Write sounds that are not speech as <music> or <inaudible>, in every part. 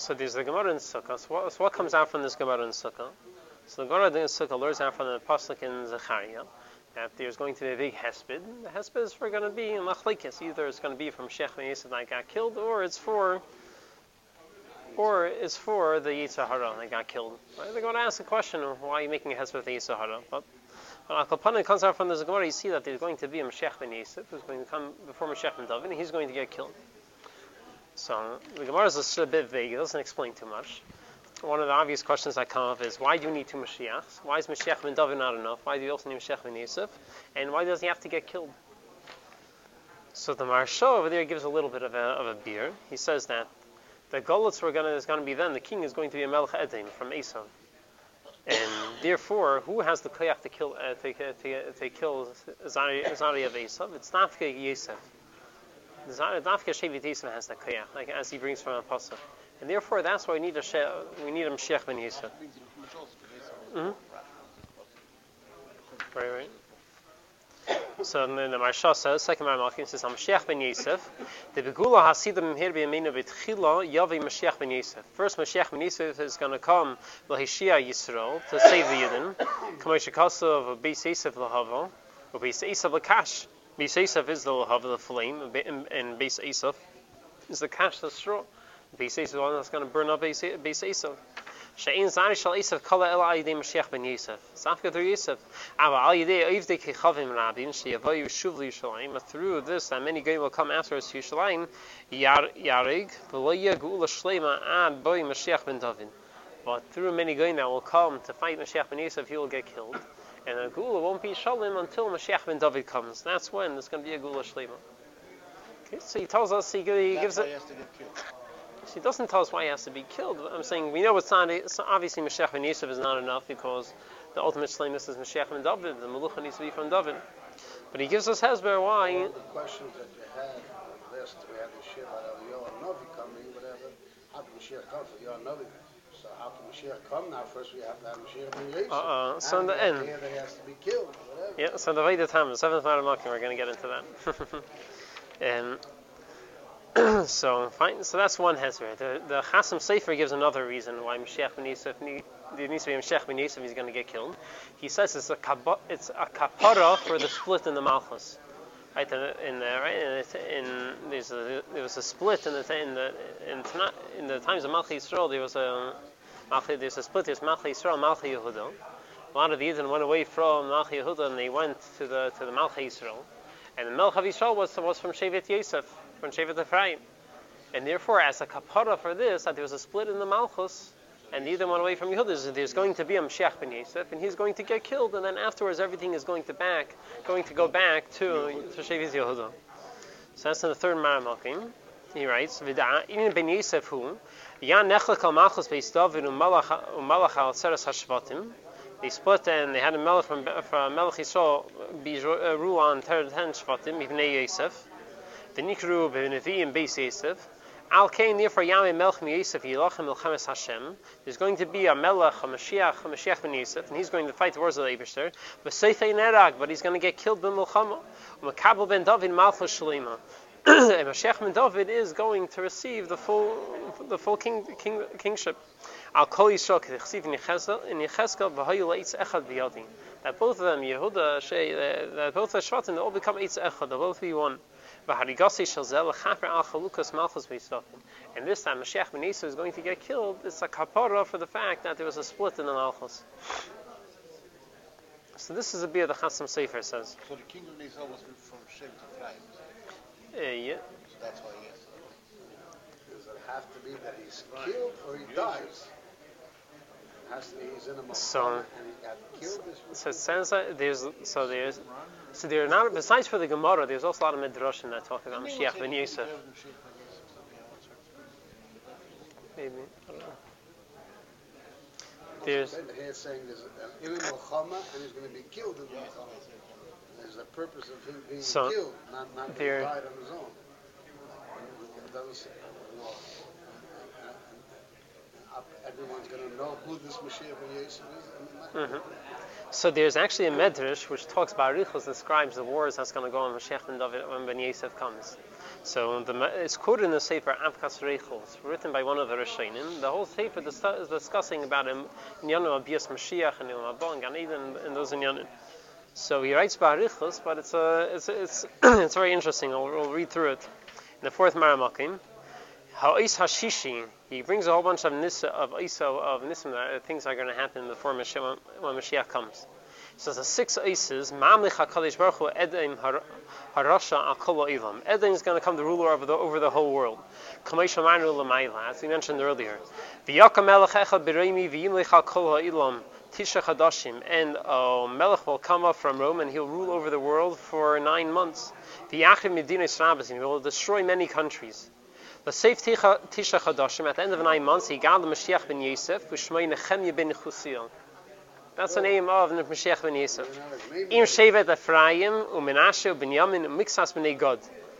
So there's the Gemara in Sukkah. So what, so what comes out from this Gemara in Sukkah? So the Gemara in Sukkah learns out from the pasuk in Zechariah that there's going to be a big hesped. The hesped is for going to be in machlekes. Either it's going to be from Shech Ben Yisrael that got killed, or it's for, or it's for the Yitzhahara that got killed. Right? They're going to ask the question, why are you making a hesped with the Yitzhahara? But when Akalpana comes out from this Gemara, you see that there's going to be a Mashiach Ben Yosef who's going to come before Mashiach Ben David, and he's going to get killed. So the Gemara is a bit vague; it doesn't explain too much. One of the obvious questions that come up is why do you need two Mashiachs? Why is Mashiach ben David not enough? Why do you also need Mashiach ben Yosef? And why does he have to get killed? So the Maharsha over there gives a little bit of a, of a beer. He says that the Golitz we're gonna, is going to be then, the king is going to be a Melech Edom from Esau. And therefore, who has the koyach to kill uh, to, to, to kill Zari of Esau? It's Nafka Yosef. Like as he brings from Apostle and therefore that's why we need a she- we need a Mashiach ben Yisra. Mm-hmm. Right, right. So then the Maharsha says, second Malachim says, Mashiach ben Yosef, the Begula Hasidim here b'yaminu b'tchila yavi Mashiach ben Yosef. First Mashiach ben Yosef is going to come l'hishia Yisrael to save the Yidden. Kamosh Kasav of Beis Yosef l'hava, or Beis Yosef l'kash. Beis is the l'hava, the flame, and Yosef is the kash, the straw. Beis is the one that's going to burn up Beis. She'in zari shal Esav kala el ayidei Mashiach ben Yosef. Safka through Yosef. Ava al yidei oivdei kechavim rabin she'yavoyu shuv Yushalayim. Through this, that many guys will come after us to Yushalayim. Yarig v'lo yagula shlema ad boy Mashiach ben David. But through many guys that will come to fight Mashiach ben Yosef, he will get killed. And the Gula won't be Shalom until Mashiach ben David comes. That's when there's going to be a Gula Shlema. Okay, so he tells us, he, he gives it. He doesn't tell us why he has to be killed. I'm saying we know it's not. So obviously, Mashiach ben Yosef is not enough because the ultimate shlemus is Mashiach ben David. The Melucha needs to be from David. But he gives us hesber why. Well, the questions that you had last, we had the Shir Yoel Novi coming, whatever. How can Mashiach come for Yoel Novi? So how can Mashiach come now? First we have to have Mashiach ben Yosef. Uh-uh. So in the end. Here he has to be killed. Whatever. Yeah. So the Veda Tam, the seventh Maramokim, we're going to get into that. and. <laughs> Um, <clears throat> so fine. So that's one hezbollah. The the Chasam Sofer gives another reason why Mashiach ben Yosef need, there needs to be Mashiach ben Yosef. He's going to get killed. He says it's a kaba, it's a kapara for the split in the Malchus. Right in there, right? In, in there's a, there was a split in the in the in, in the times of Malchi Yisrael. There was a there's a split. There's Malchi Yisrael, Malchi Yehuda. A lot of the Yidden went away from Malchi Yehuda and they went to the to the Malchi Yisrael. And the Melch Yisrael was was from Shevet Yosef from Shevet Ephraim. And therefore, as a kapara for this, that there was a split in the Malchus, and neither went away from Yehuda, there's going to be a Mashiach ben Yosef, and he's going to get killed, and then afterwards everything is going to back, going to go back to, to Shevet Yehuda. So that's in the third Maramokim. He writes, "V'da in ben Yosef hu, yan nechlek al Malchus beis u'malach al Hashvatim." They split and they had a melech from, from Melech Yisrael be rule uh, on ten Shvatim, Ibnei Yosef. V'nikru b'nevi'im beis Yosef. Al kain therefore Yamei Melch Yosef Yilachem Milchemes Hashem. There's going to be a Melech, a Mashiach, a Mashiach ben Yosef, and he's going to fight the wars of the Eibishter. V'seifei Nerag, but he's going to get killed b'Milchama. U'Makabel ben David Malchus Shalima. And <coughs> Mashiach ben David is going to receive the full, the full king, king, kingship. Al Kol Yisrael V'Hayu Leitz Echad B'Yadi. That both of them, Yehuda, Shei, uh, that both the Shvatim, they all become Eitz Echad. They'll both be one. And this time Mashiach ben Yisrael is going to get killed. It's a kapara for the fact that there was a split in the Malchus. So this is a beer the Chasam Sofer says. So the king of Israel was from Shevet Ephraim. Yeah. So that's why yes. Does it have to be that he's killed or he dies? It has to be he's in a So- and he got killed. This So says that there's so there's so there are not besides for the Gemara, there's also a lot of midrashim that talk about Mashiach ben Yosef. Maybe I don't know. There's here saying there's an and he's going to be killed in Muhammad. A purpose of him being So, killed, not not there- died on his own. It doesn't say. Everyone's going to know who this Mashiach ben is. and- Mhm. So there's actually a medrash which talks about Arichos describes the wars that's going to go on Mashiach ben David when Ben Yosef comes. So the, it's quoted in the Sefer Avkas Reichel. Written by one of the Rishonim. The whole Sefer is discussing about him in Yanu Abiyas Mashiach and Abba and Eden and those in Yanin. So he writes Barichos, but it's, a, it's, it's, <clears throat> it's very interesting. I'll, we'll read through it. In the fourth Maramakim, Ha'is Hashishi, he brings a whole bunch of nisa, of iso, of nisim, things are going to happen before Mashiach, when Mashiach comes. So the six ices, Ma'amlich HaKadosh Baruch Hu Edem Harasha Akolo Ilam. Edom is going to come the ruler over the, over the whole world. Kamesha Manu Lamaila, as we mentioned earlier. V'yakam Melech Echad B'Reimi V'yimlich HaKolo Ilam. Tisha Chadashim, and a Melech will come up from Rome and he'll rule over the world for nine months. The Achim Medina and he will destroy many countries. The safe Tisha Chadashim, at the end of nine months, he got the Mashiach ben Yosef, B'Shmei Nechemya ben Chusil. That's the name of the Mashiach ben Yosef. Im Shevet Ephraim, Umenashe, Binyamin, Mixas ben God.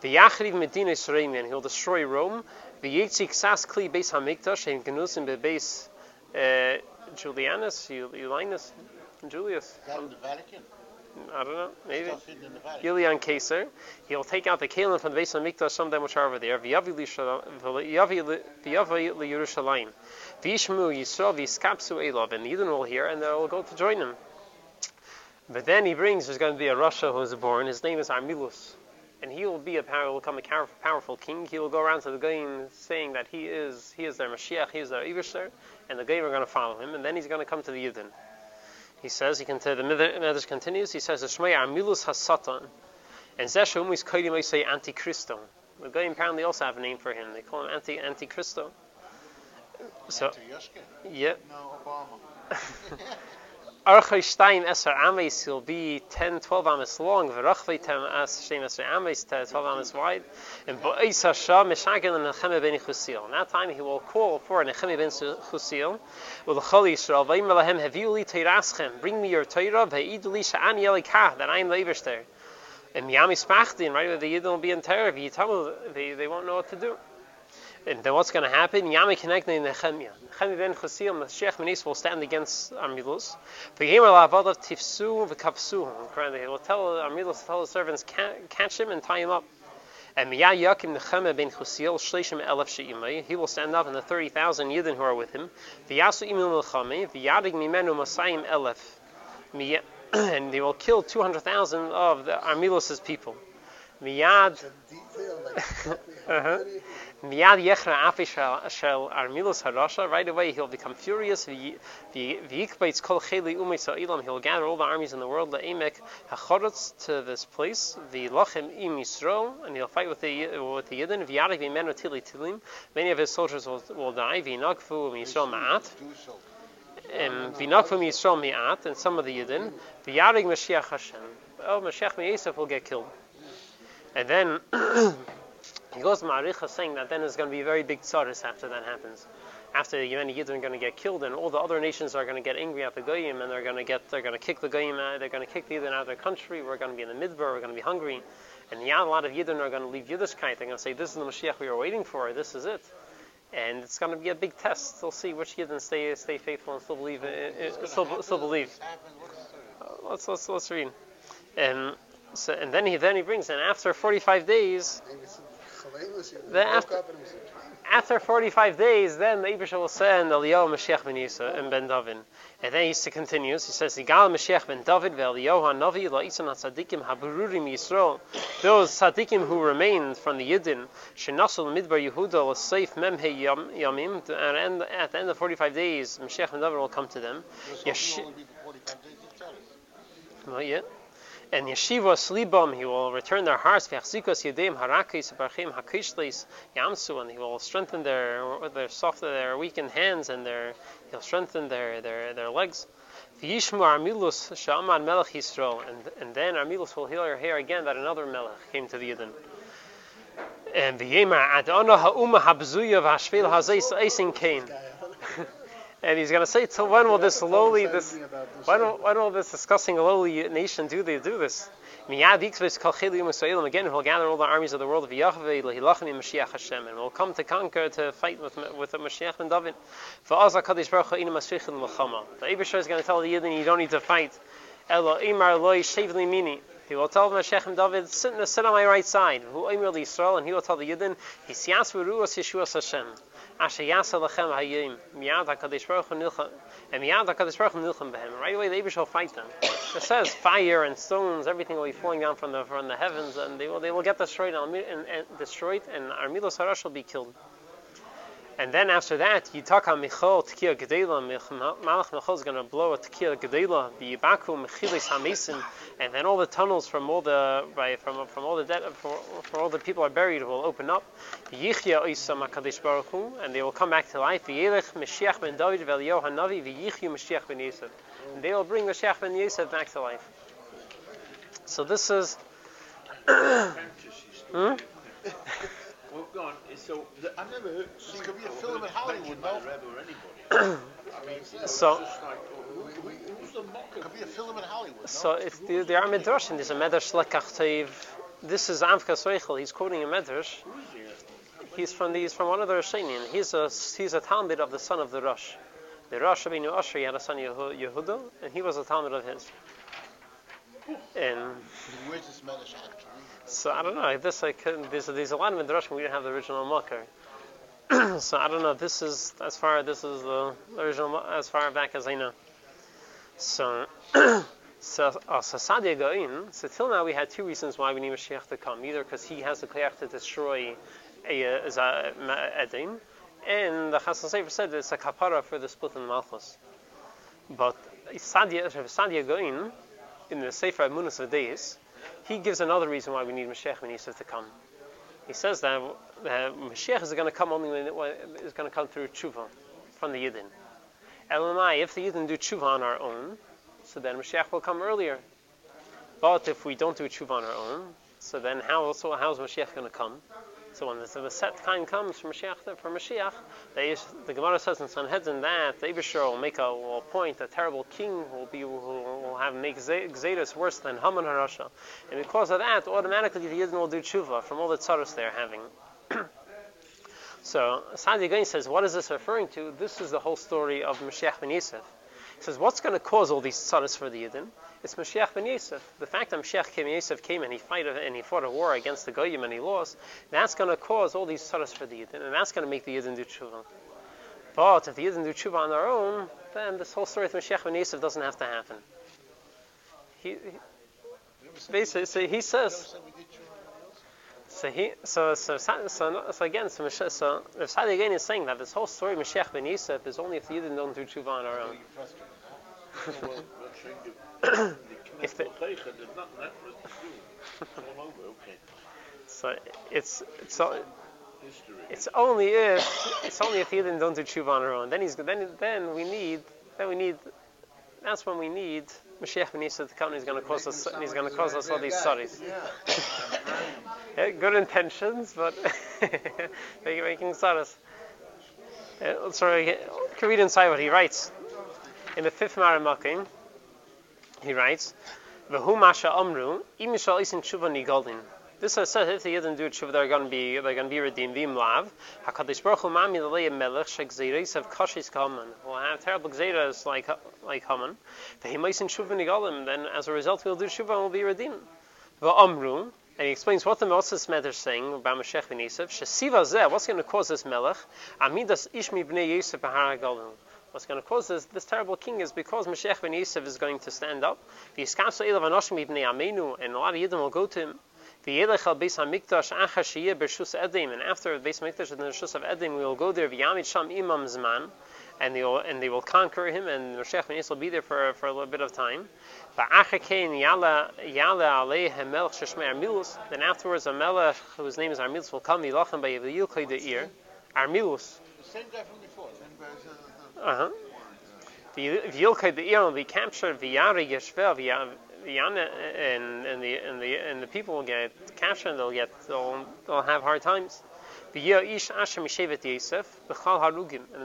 The Yachriv Medina Yisrael, and he'll destroy Rome. The Yitzik Sas Kli Beis Hamikdash, and Genusim Beis uh, Julianus, Julianus, Julius. From the Vatican. I don't know, maybe. Julian Caesar. He'll take out the Kalim from the Beis Hamikdash, some of them which are over there. V'yavi Yerushalayim. V'yishmu Yisrael v'yiskapsu Elov, and Eden will hear, and they'll go to join him. But then he brings, there's going to be a Russia who is born. His name is Armilus and he will be a power, will become a powerful king. He will go around to the Goyim saying that he is he is their Mashiach, he is their Ivishter, and the Goyim are going to follow him, and then he's going to come to the Yidden. He says, he can, the Medrash continues, he says, Shmei Armilus Hasatan, and Zeshum is Kodim say Antichristo. The Goyim apparently also have a name for him. They call him Anti Antichristo. So, yeah. No, Obama. <laughs> Archai Stein Eser Ames will be 10, 12 Ames long, Verachvei Tem As Shem Eser Ames, 12 Ames wide, and Bo'is Hasha Meshagel and Necheme Ben Chusil. In that time he will call for Necheme Ben Chusil, with Chol Yisrael, Vayim Elahem, Heviu Li Teiraschem, bring me your Torah, Ve'idu Li Sha'ani Elikah, that I am the Everster. And Miyami Spachtin, right, where the Yidden will be in terror, they, they won't know what to do. And then what's going to happen? Yami connecting Nehemiah. Nehemiah ben Chosil, Mashiach Menis will stand against Armilus. V'yemer la'avadav tifsu v'kafsu. He will tell Armilus, tell the servants, catch him and tie him up. And Miyah Yakim Nechemah ben Chusil, Shleshim Elef She'imai, he will stand up and the 30,000 Yidden who are with him. V'yasu imil milchame, v'yadig mimenu masayim elef. <clears throat> And they will kill 200,000 of the Armilus's people. Miyad. <laughs> <laughs> uh-huh. Miyad yechra afi shel armilus harasha. Right away he'll become furious. V'yikbeitz kol cheli umeis ilam. He'll gather all the armies in the world. Le'emek hachorotz to this place. V'lochem im Yisrael, and he'll fight with the with the Yidden. V'yarik v'menu tili tilim. Many of his soldiers will, will die. V'nagfu Yisrael ma'at. V'nagfu Yisrael mi'at, and some of the Yidden. V'yarik Mashiach Hashem. Oh, Mashiach Yosef will get killed. And then <clears throat> he goes to Ma'aricha saying that then there's going to be very big tsaris after that happens. After the Yemeni Yidden are going to get killed, and all the other nations are going to get angry at the Goyim, and they're going to get, they're going to kick the Goyim out, they're going to kick the Yidden out of their country. We're going to be in the Midbar, we're going to be hungry, and yeah, a lot of Yidden are going to leave Yiddishkeit. They're going to say, "This is the Mashiach we were waiting for. This is it." And it's going to be a big test. They'll see which Yidden stay stay faithful and still believe, uh, still, still believe. Uh, let's let's let's read. And so, and then he then he brings, and after 45 days, then after, after 45 days, then the Ibrisha will send Eliyahu Mashiach ben Yisa and Ben David. And then he continues, he says, Igal Mashiach ben David ve'Eliyahu ha'navi la'isan ha'tzadikim ha'berurim Yisrael. Those tzadikim who remained from the Yidden, shenasul midbar Yehuda l'seif memhe yamim, and at the end of 45 days, Mashiach ben David will come to them. Yes. Not yet and yeshiva slibam, he will return their hearts, v'achzikos yedim harakis barchim hakishlis yamsu, and he will strengthen their their soft, their weakened hands, and their he'll strengthen their their, their legs. V'yishmu Armilus sha'aman melech Yisrael, and and then Armilus will hear, again that another melech came to the Yidden. And v'yemar adona ha'uma habzuya v'hashvel hazeis eising kain. And he's going to say, till when will this lowly, this, when will, when will this discussing lowly nation do they do this? Miyad yikves kol chili Yisraelim again, he'll gather all the armies of the world of Yahweh, lehilachim Mashiach Hashem, and will come to conquer, to fight with, with the Mashiach and David. For Azza Kadosh Baruch Hu ina masrichim l'chama. The is going to tell the Yidden, you don't need to fight. Elo imar loy shevli mini. He will tell the Mashiach and David, sit, sit on my right side. Who imar Yisrael, and he will tell the Yidden, hisyas v'ruas Yeshuas Hashem. Asher yasa lechem hayim. Miyad HaKadosh Baruch Hu nilchem. And miyad HaKadosh Baruch Hu nilchem behem. Right away, the will fight them. It says fire and stones, everything will be falling down from the from the heavens, and they will they will get destroyed and, and, and destroyed, and Armilus Harash will be killed. And then after that, Yitaka Michal Tekiya Gedela, Malach Michal is going to blow a Tekiya Gedela, the Yibaku Mechilis Hamesin, and then all the tunnels from all the by, from from all the dead for, for all the people are buried will open up. Yichya Isa Makadosh Baruch Hu, and they will come back to life. V'yelech Mashiach ben David v'Eliyahu Hanavi v'yichyu Mashiach ben Yosef, and they will bring Mashiach ben Yosef back to life. So this is. <coughs> hmm? <laughs> <laughs> Well, go on. So, the, I've never heard. This could be a film in Hollywood, by no? Rebbe or anybody. <coughs> I mean, it's So- like, oh, who, who, who's the mocker? Could be a film in Hollywood, no? So it's the, there are midrashim. There's a medrash lekach teiv. This is Amka Soichel. He's quoting a medrash. Who is he? He's from the, he's from one of the Rishonim. He's a he's a talmid of the son of the Rosh. The Rosh Rabbeinu Ashri had a son Yehu- Yehuda, and he was a talmid of his. And Where's this Medish actually? So I don't know. This I could, there's there's a lot of midrashim. We didn't have the original makar. <clears throat> so I don't know. This is as far this is the original as far back as I know. So. <clears throat> So, uh, so Saadia Gaon, so till now we had two reasons why we need Mashiach to come. Either because he has the koyach to destroy a, a, a, and the Chasam Sofer said it's a kapara for the split in Malchus. But Sadia, Saadia Gaon, in the Sefer Amunas V'Deis, he gives another reason why we need Mashiach when he says to come. He says that uh, Mashiach is going to come only when it is going to come through tshuva from the Yidden. Elamai, if the Yidden do tshuva on our own, so then Mashiach will come earlier. But if we don't do tshuva on our own, so then how also how is Mashiach going to come? So when the, the set time comes for Mashiach, for Mashiach, they, the Gemara says in Sanhedrin that the Ibishur will make a will appoint a terrible king will be who will have make Xedas worse than Haman Harasha, and because of that, automatically the Yidden will do tshuva from all the tzaros they're having. <clears throat> so Saadia Gaon says, what is this referring to? This is the whole story of Mashiach ben Yosef. He says, what's going to cause all these tzaras for the Yidden? It's Mashiach ben Yosef. The fact that Mashiach came, Yosef came and he fight and he fought a war against the Goyim and he lost, that's going to cause all these tzaras for the Yidden, and that's going to make the Yidden do tshuva. But if the Yidden do tshuva on their own, then this whole story of Mashiach ben Yosef doesn't have to happen. He, he basically, so he says. So he, so so so, so, so again, so Mashiach, so if Saadia Gaon is saying that this whole story of Mashiach ben Yosef is only if the Yidden don't do tshuva on our own. well, well, saying the, the If the- Knesset Leicha, there's nothing left for us to do. It's all over, okay. So it's it's o- it's only if it's only if Yidden don't do tshuva on our own. Then he's then then we need then we need that's when we need Mashiach ben Yosef to come. and He's going to cause us and he's going to cause us all these sorries. Yeah, <laughs> good intentions, but <laughs> they're making studies. Uh, let's can read inside what he writes. In the fifth Maramakim, he writes, V'hu masha amru, im yishal isin tshuva nigoldin. This is said if the Yidden do tshuva, they're going to be they're going to be redeemed. V'im lav, Hakadosh Baruch Hu mami l'lei melech shegzeiros of kashis kaman. We'll have terrible gzeiros like like Haman. V'him isin tshuva nigolim. Then as a result, we'll do tshuva and we'll be redeemed. V'amru, and he explains what the Moses Medrash is saying about Mashiach ben Yosef. Shesiva zeh, what's going to cause this melech? Amidas ishmi bnei Yosef b'har hagalim. What's going to cause this, this terrible king is because Mashiach ben Yosef is going to stand up. And a lot of Yidden will go to him. V'yelech al beis hamikdash achar sheyeh b'shus edim, and after the beis hamikdash in the shus of edim, we will go there. V'yamid sham imam zman, and they will and they will conquer him, and ben Yosef will be there for for a little bit of time. V'achar kein yala yala aleihem melech sheshmei Armilus. Then afterwards, a melech whose name is Armilus will come. V'yilachem by Yilkei the ear. Armilus. The same guy from before. Uh, Uh huh. The Yilkei the ear will be captured. V'yari yeshvel the and and the and the and the people will get captured. They'll get they'll they'll have hard times. The and the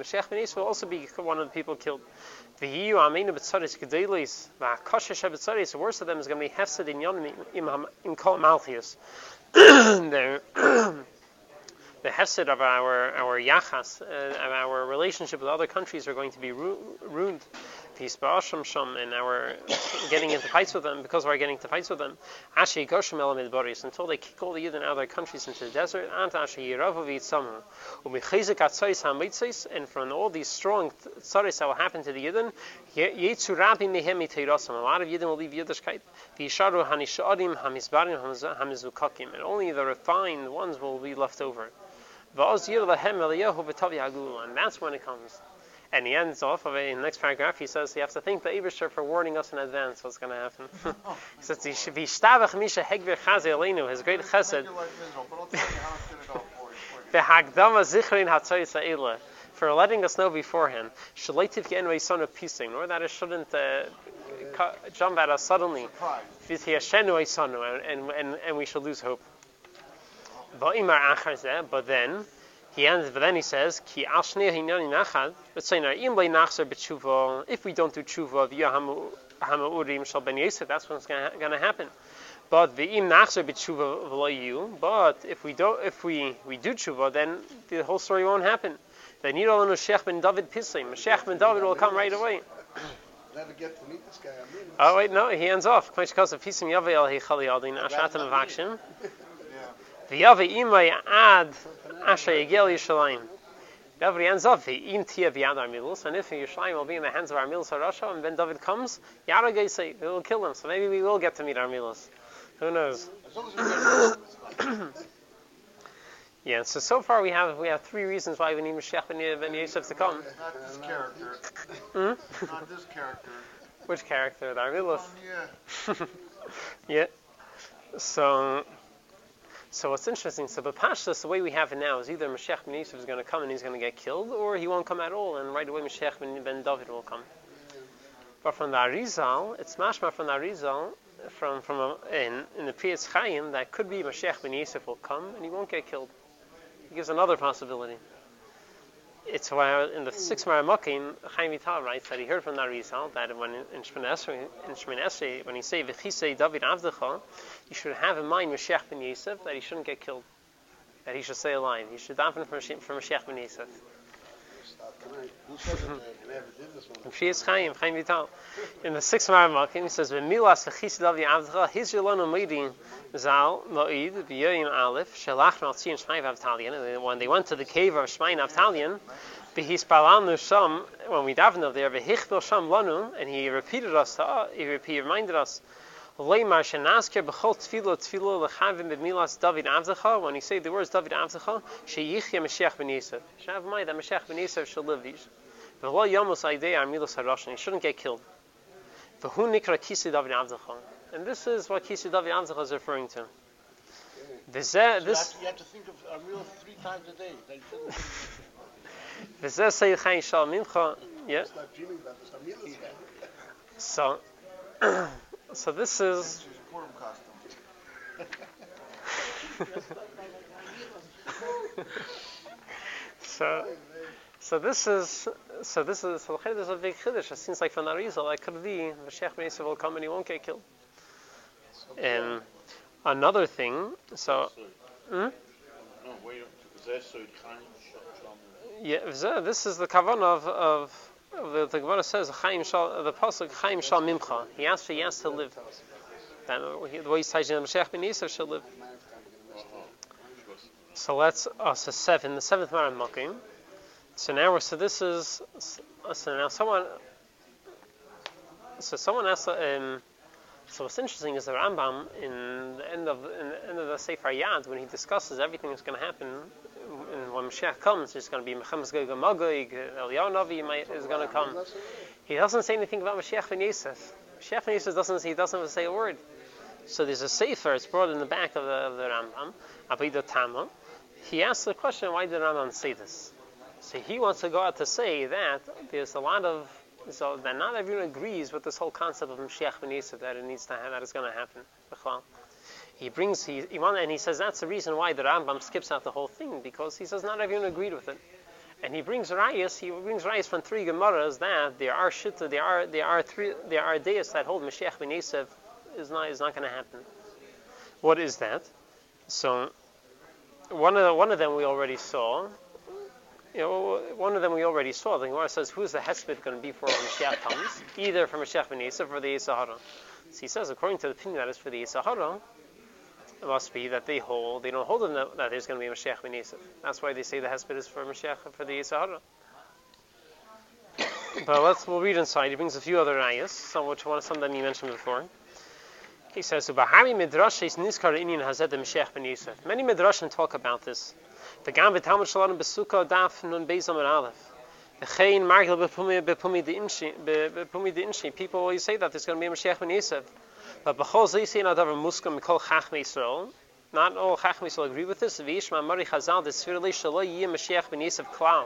Mashiach ben will also be one of the people killed. The. The worst of them is going to be Hefsed in Yonim im im Kol <coughs> <coughs> the hesed of our our yachas, uh, of our relationship with other countries are going to be ru- ruined. Peace ba'asham sham, and our getting into fights with them because we're getting into fights with them. Ashi goshim elamid boris until they kick all the Yidden out of their countries into the desert. And ashi yiravu v'yitzamu u'michizik atzois hamitzis, and from all these strong tzaris that will happen to the Yidden, yetzu rabbi mehem miteirosam. A lot of Yidden will leave Yiddishkeit. V'yisharu hanishadim hamizbarim hamizukakim, and only the refined ones will be left over. And that's when it comes. And he ends off of it in the next paragraph. He says you have to thank the Abishter for warning us in advance what's going to happen. <laughs> he says he should be shtabach misha hegvir aleinu, his great chesed. Your life miserable, but I'll tell you how it's going to go for you. The <laughs> hagdama zichrin hatzoyis ha'ila, for letting us know beforehand. Shalativ ge'en son of piecing, nor that it shouldn't uh, jump at us suddenly. And, and, and, and we should lose hope. Va'imar achar zeh, But then, he ends, but then he says, Ki al shnei hinyani nachad, but saying, im lei nachzer b'tshuva, if we don't do tshuva, v'ya hamu urim shal ben yosef, that's what's going to happen. But v'im nachzer b'tshuva v'lo but if we don't, if we, we do tshuva, then the whole story won't happen. Then you don't know Sheikh ben David Pislim. Sheikh ben David will come right away. Never get to meet this guy. I mean, Oh wait, no, he ends off. <laughs> V'yave imay ad asher yigel Yishalayim. David ends off the im tia v'yad our milus, and if Yishalayim will be in the hands of our milus Rasha, and when David comes, Yara say we will kill him. So maybe we will get to meet our milus. Who knows? As long as we get it, it's fine. Yeah. So so far we have we have three reasons why we need Mashiach ben Ye- ben Yosef to come. Not this character. Hmm? Not this character. Which character? The Armilus. Um, yeah. <laughs> yeah. So, so what's interesting? So, the Pashtus, the way we have it now, is either Mashiach ben Yosef is going to come and he's going to get killed, or he won't come at all, and right away Mashiach ben, David will come. But from the Arizal, it's mashma from the Arizal, from from a, in in the Pri Etz Chaim, that could be Mashiach ben Yosef will come and he won't get killed. He gives another possibility. It's why in the hmm. six Maramakim, Chaim Vital writes that he heard from the Arizal that when in Shemon Esrei, when he say V'chisei David Avdecha, you should have in mind Mashiach ben Yosef that he shouldn't get killed, that he should stay alive. He should daven for Mashiach ben Yosef. Pri Etz Chaim, Chaim Vital, in the six Maramakim, he says V'milas V'chisei David Avdecha His Yolanu Meidi Zal Moed B'Yoyim Aleph Shelach Maltzion Shmai Avtalion. And When they went to the cave of Shmai Avtalion, B'hispalanu Sham, when we davened there, V'hichbel Sham Lanu, and he repeated us, to, he, repeat, he reminded us, Leimar shenasker b'chol tefilo tefilo lechavim b'milas David Avzecha. When he say the words David Avzecha, sheyichya Mashiach ben Yosef. You should have in mind that Mashiach ben Yosef should live. V'lo yomos aidei armilas harashin. He shouldn't get killed. V'hu nikra kisi David Avzecha. And this is what kisi David Avzecha is referring to. V'zeh, So this, you have to think of Amrila three times a day. That you shouldn't think. v'zeh <laughs> say chayin mincha. Yeah. Stop dreaming about this. I'm this. So, <clears throat> so this is so. So this is so this is so this is a big chiddush. It seems like from Arizal that could be Mashiach ben Yosef will come and he won't get killed. And another thing, so hmm? Yeah, this is the kavanah of, of, of the, the Gemara says Chaim shal the pasuk Chaim shal mimcha. He asked for has to live. That, the way he says Mashiach ben Yosef shall live. So let's uh, so seven, the seventh Maran Makim. So now we're so this is so now someone so someone asked um, so what's interesting is the Rambam in the end of in the end of the Sefer Yad when he discusses everything that's going to happen when Mashiach comes there's going to be Mechamas Gog and Magog Eliyahu is going to come. He doesn't say anything about Mashiach ben Yosef. Mashiach ben Yosef doesn't he doesn't say a word. So there's a Sefer it's brought in the back of the, of the Rambam Abidah Tama he asks the question why did Rambam say this? So he wants to go out to say that there's a lot of So that not everyone agrees with this whole concept of Mashiach ben Yosef that it needs to ha- that it's going to happen. He brings he, he and he says that's the reason why the Rambam skips out the whole thing because he says not everyone agreed with it. And he brings rayas. He brings rayas from three gemaras that there are shitta, there are there are three there are deis that hold Mashiach ben Yosef is not is not going to happen. What is that? So one of the, one of them we already saw. You know, one of them we already saw. The Gemara says, "Who's the hesped going to be for when Mashiach comes? Either for Mashiach ben Yosef or the Yisahara." So he says, according to the opinion that is for the Yisahara, must be that they hold. They don't hold them that, that there's going to be a Mashiach ben Yosef. That's why they say the hesped is for Mashiach for the Yisahara. <coughs> But let's we'll read inside. He brings a few other ayahs, some which one some that he mentioned before. He says, "Ubahari midrashes niskar inyan hazed the Mashiach ben Yosef." Many midrashim talk about this. The Gam v'Talmud Shalom besuka daf nun beis amar aleph. People always say that there's going to be a Mashiach ben Yosef. But b'chol zaysi na davar muskam mikol chachmei Yisrael. Not all chachmei Yisrael agree with this. V'yishma mari chazal desfirli shalo yiyeh Mashiach ben Yosef klal.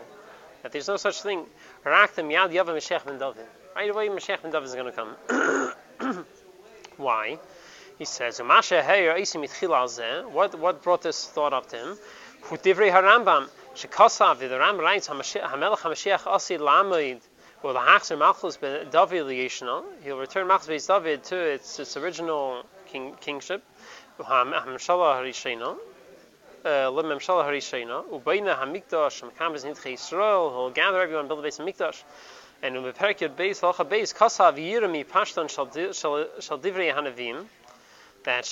That there's no such thing. Raktem yad yava Mashiach ben David. Right away, Mashiach ben David is going to come. <coughs> Why? He says. What what brought this thought up to him? Hu divrei harambam shekasav the Ram writes Hamelech Hamashiach asi lamoid. Well, the Hachzer Malchus ben David liyishna. He'll return Malchus ben David to its its original king, kingship. Hamshala harishena. Uh, Lememshala harishena. Ubayna hamikdash mekambes nitche Yisrael. He'll gather everyone, build a base of mikdash. And umeperek yod beis halacha beis kasav yirami pashtan shal divrei hanavim that.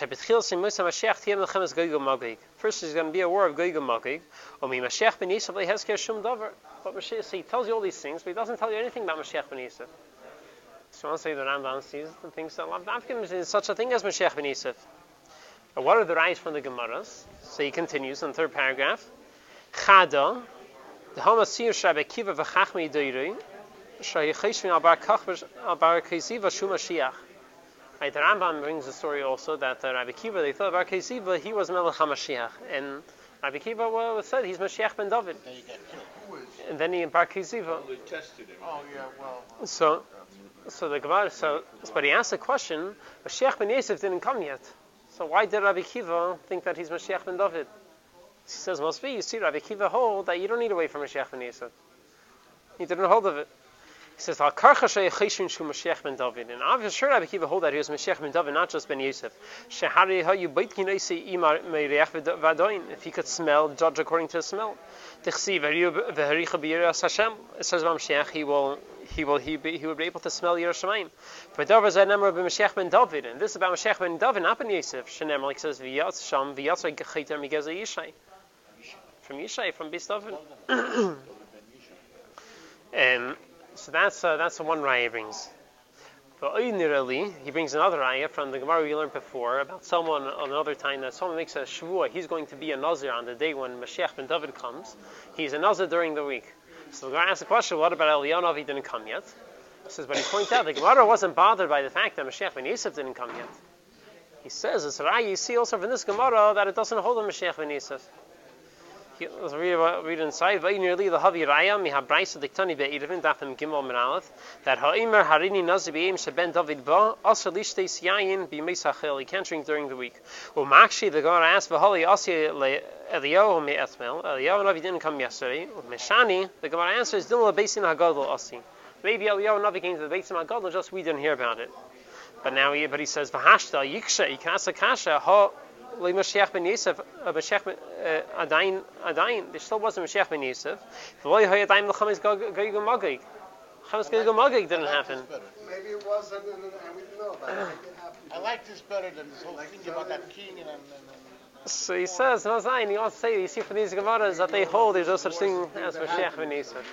First, there's going to be a war of Gog Magog. Omi. But Mashiach, so he tells you all these things, but he doesn't tell you anything about Mashiach Ben Yisrael. So to say the Rambam sees and thinks that love. Lavdavkim is such a thing as Mashiach Ben Yisrael. What are the rights from the Gemaras? So he continues in the third paragraph. Chada, the Hamasir Shabbat Kiva V'chachmi Deiri, Shayecheshvin Albar Kach Albar Kesiva Shum Mashiach. Right, the Rambam brings a story also that uh, Rabbi Kiva, they thought Bar Kesiva, he was Melech HaMashiach. And Rabbi Kiva well, said he's Mashiach ben David. Then you get killed. And then he in Bar Kesiva. They tested him. Oh, yeah, well. So, so the Gemara, so, but he asked the question, Mashiach ben Yosef didn't come yet. So why did Rabbi Kiva think that he's Mashiach ben David? He says, must be, you see, Rabbi Kiva hold that you don't need to wait for Mashiach ben Yosef. He didn't hold of it. He says, Al karcha sheyecheshin shu Mashiach ben David. And obviously, sure, Rabbi Kiva hold that he was Mashiach ben David, not just ben Yosef. Shehari hayu beit kinesi imar meireach v'adoin. If he could smell, judge according to the smell. Tichsi v'haricha b'yiras Hashem. It says about Mashiach, he will, he will, he, be, he will be able to smell Yerushalayim. But Davar zay nemar b'Mashiach ben David. And this is about Mashiach ben David, not ben Yosef. Like says, sham Yishai. From Yishai, from Beis David. <clears throat> Um, so that's uh, that's the one raya brings. But he brings another raya from the Gemara we learned before about someone on another time that someone makes a shvuah. He's going to be a nazir on the day when Mashiach ben David comes. He's a nazir during the week. So the Gemara asks the question: What about Eliyahu? He didn't come yet. He says, but he points out the Gemara wasn't bothered by the fact that Mashiach ben Yosef didn't come yet. He says, it's raya. You see also from this Gemara that it doesn't hold on Mashiach ben Yosef. Let's read, about- read inside. The Havi Raya, mi habraisa diktani be'irvin, dafim gimel min aleph, that ha'imar harini nazi be'im sheben David ba, asa lishtes yayin b'meis ha'chel. He can't drink during the week. Well, Makshi, the Gemara asked, v'hali le Eliyahu me etmel. Eliyahu Navi didn't come yesterday. Meshani, the Gemara answers, dilma beis in hagadol asi. Maybe Eliyahu Navi came to the Beit Hagadol, just we didn't hear about it. But now he, but he says, v'hashta yiksha, he can ask a kasha, ha, Mashiach ben Yosef, uh, Mashiach ben, uh, Adain, Adain, there still wasn't Mashiach ben Yosef. V'loy hay Adain l'chametz Gog Gog Magog. Chametz Gog Magog didn't happen. Maybe it wasn't, and, and we didn't know about it. Maybe it happened. I like this better than this whole thing about that king and, and, and So he says, no, Zayin, he wants to say, you see from these Gemaras that they hold there's no such thing as Mashiach ben Yosef.